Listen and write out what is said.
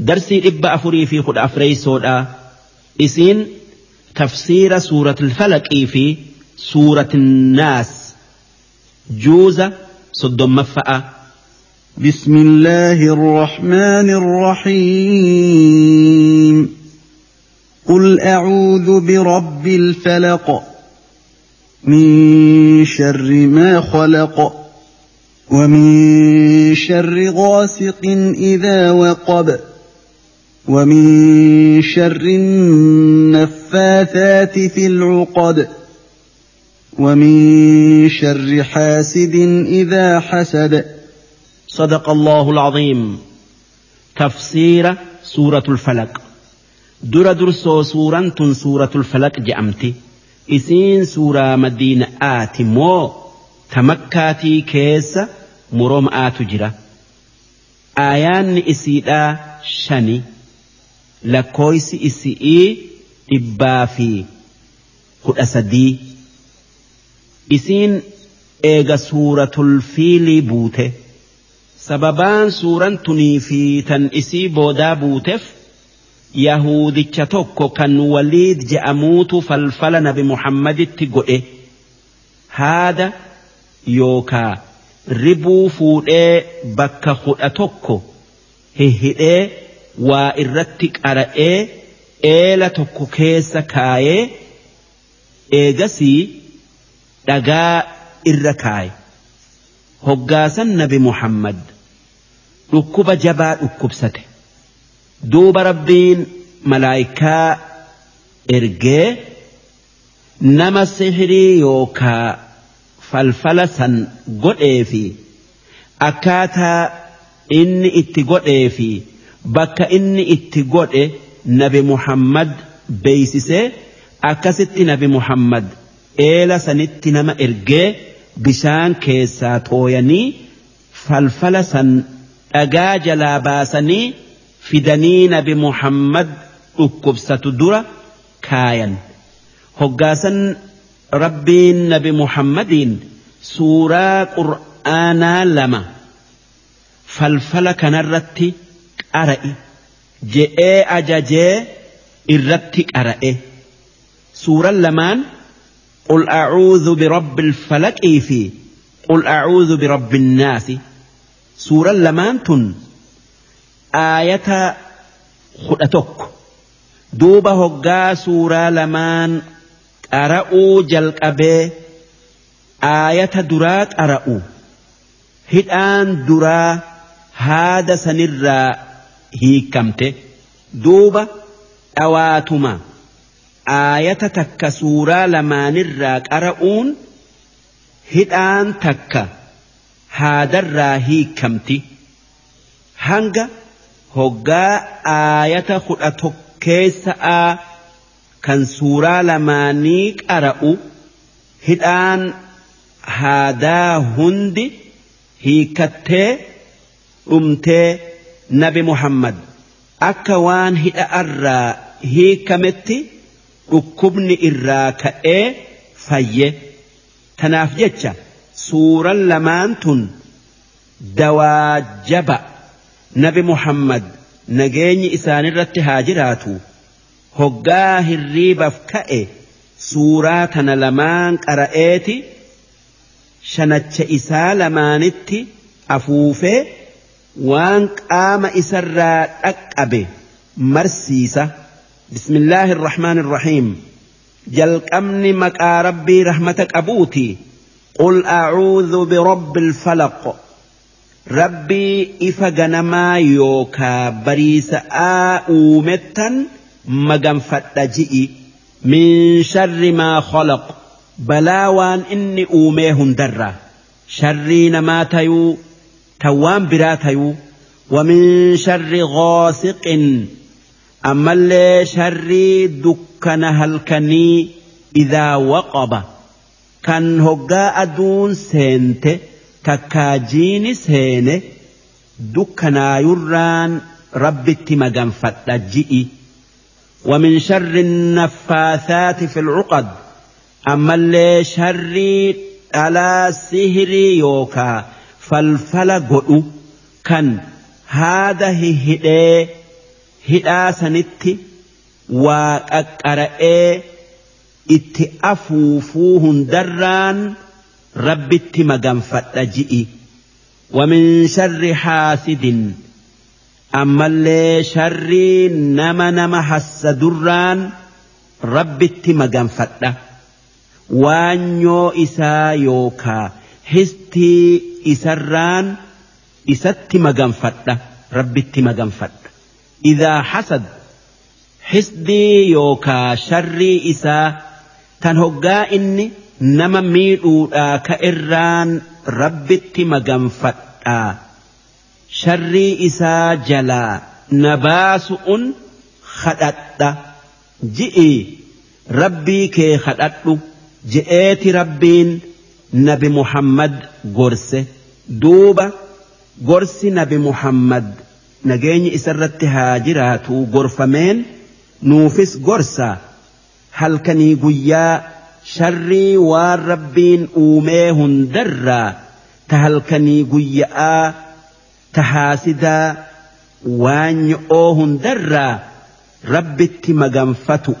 درسي إبا أفري في خد أفري سودا إسين تفسير سورة الفلك في سورة الناس جوزة صدم مفأة بسم الله الرحمن الرحيم قل أعوذ برب الفلق من شر ما خلق ومن شر غاسق إذا وقب ومن شر النفاثات في العقد ومن شر حاسد إذا حسد. صدق الله العظيم. تفسير سورة الفلق. درى درس سورة سورة الفلق جأمتي. إسين سورة مدينة آتي مو. تمكاتي كيس مروم آتجرة آيان إسيدا شني. lakkoysi isi'ii dhibbaa fi kudha sadii isiin eega suuratul fiilii buute sababaan suuran tunii fi tan isii boodaa buuteef yahudicha tokko kan waliid je'amuutu falfala nabi muhammaditti godhe haada yookaa ribuu fuudhee bakka kudha tokko hihidhee. Waa irratti qara'ee eela tokko keessa kaayee eegasii dhagaa irra kaaye. Hoggaasan nabi muhammad dhukkuba jabaa dhukkubsate. Duuba rabbiin malaayikaa ergee nama sihirii yookaa falfala san godhee fi akkaataa inni itti godhee fi bakka inni itti godhe nabi muhammad beeysisee akkasitti nabi muhammad eela sanitti nama ergee bishaan keessaa tooyanii falfala san dhagaa jalaa baasanii fidanii nabi muhammad dhukkubsatu dura kaayan. Hoggaasan rabbiin nabi muhammadiin suuraa qur'aanaa lama falfala kanarratti qara'i je'ee ajajee irratti qara'e suuraan lamaan قل أعوذ برب الفلق في قل أعوذ برب الناس سورة لمانتن آية خدتك دوبة هقا سورة لمان قرأوا جلقبه آية درات قرأوا هدآن درا هذا سنرى hiikamte duuba dhawaatuma. Aayata takka suuraa lamaanirraa qara'uun hidhaan takka haadarraa hiikamti hanga hoggaa aayata kudha tokkeessa'aa kan suuraa lamaanii qara'u hidhaan haadaa hundi hiikattee dhumtee nabi muhammad akka waan hidha'arraa hiikametti. dhukkubni irraa ka'ee fayye. Tanaaf jecha suuraan lamaan tun dawaa jaba nabi muhammad nageenyi isaanirratti haa jiraatu. Hoggaa hirriibaaf ka'e suuraa tana lamaan qara'eeti. Shanacha isaa lamaanitti afuufee waan qaama isarraa dhaqqabe marsiisa. بسم الله الرحمن الرحيم جلقمني مكا ربي رحمة أبوتي قل أعوذ برب الفلق ربي إفقنما يوكا بريس آؤمتا مغنفت جئي من شر ما خلق بلاوان إني أوميه درا شرين ما تيو توان براثيو ومن شر غاسق. أما اللي شر دكن هلكني إذا وقب. كان هقاء أَدُونْ سنت تكاجين سين دكنا يران رب التمجن فتجئي ومن شر النفاثات في العقد. أما اللي شر على سهري يوكا. فالفل قلو كان هذا هدي hidhaa sanitti waa qaqqara'ee itti afuufuu hundarraan rabbitti maganfadha ji'i ومن شر حاسد أما اللي شري نما نما حسدران ربي اتما فتة وانيو histii isarraan isatti maganfadha. Rabbitti maganfadha. Idaa hasad hisdii yookaa sharrii isaa tan hoggaa inni nama miidhuudhaa ka irraan rabbitti maganfadhaa sharrii isaa jalaa nabaasuun kadhadha ji'i rabbii kee kadhadhu je'eeti rabbiin. Nabi muhammad gorse. Duuba gorsi nabi muhammad nageenyi isarratti haa jiraatu gorfameen nuufis gorsa. Halkanii guyyaa sharrii waan rabbiin uumee hundarraa ta halkanii guyya'aa ta haasidaa waan nyo'oo hundarraa rabbitti maganfatu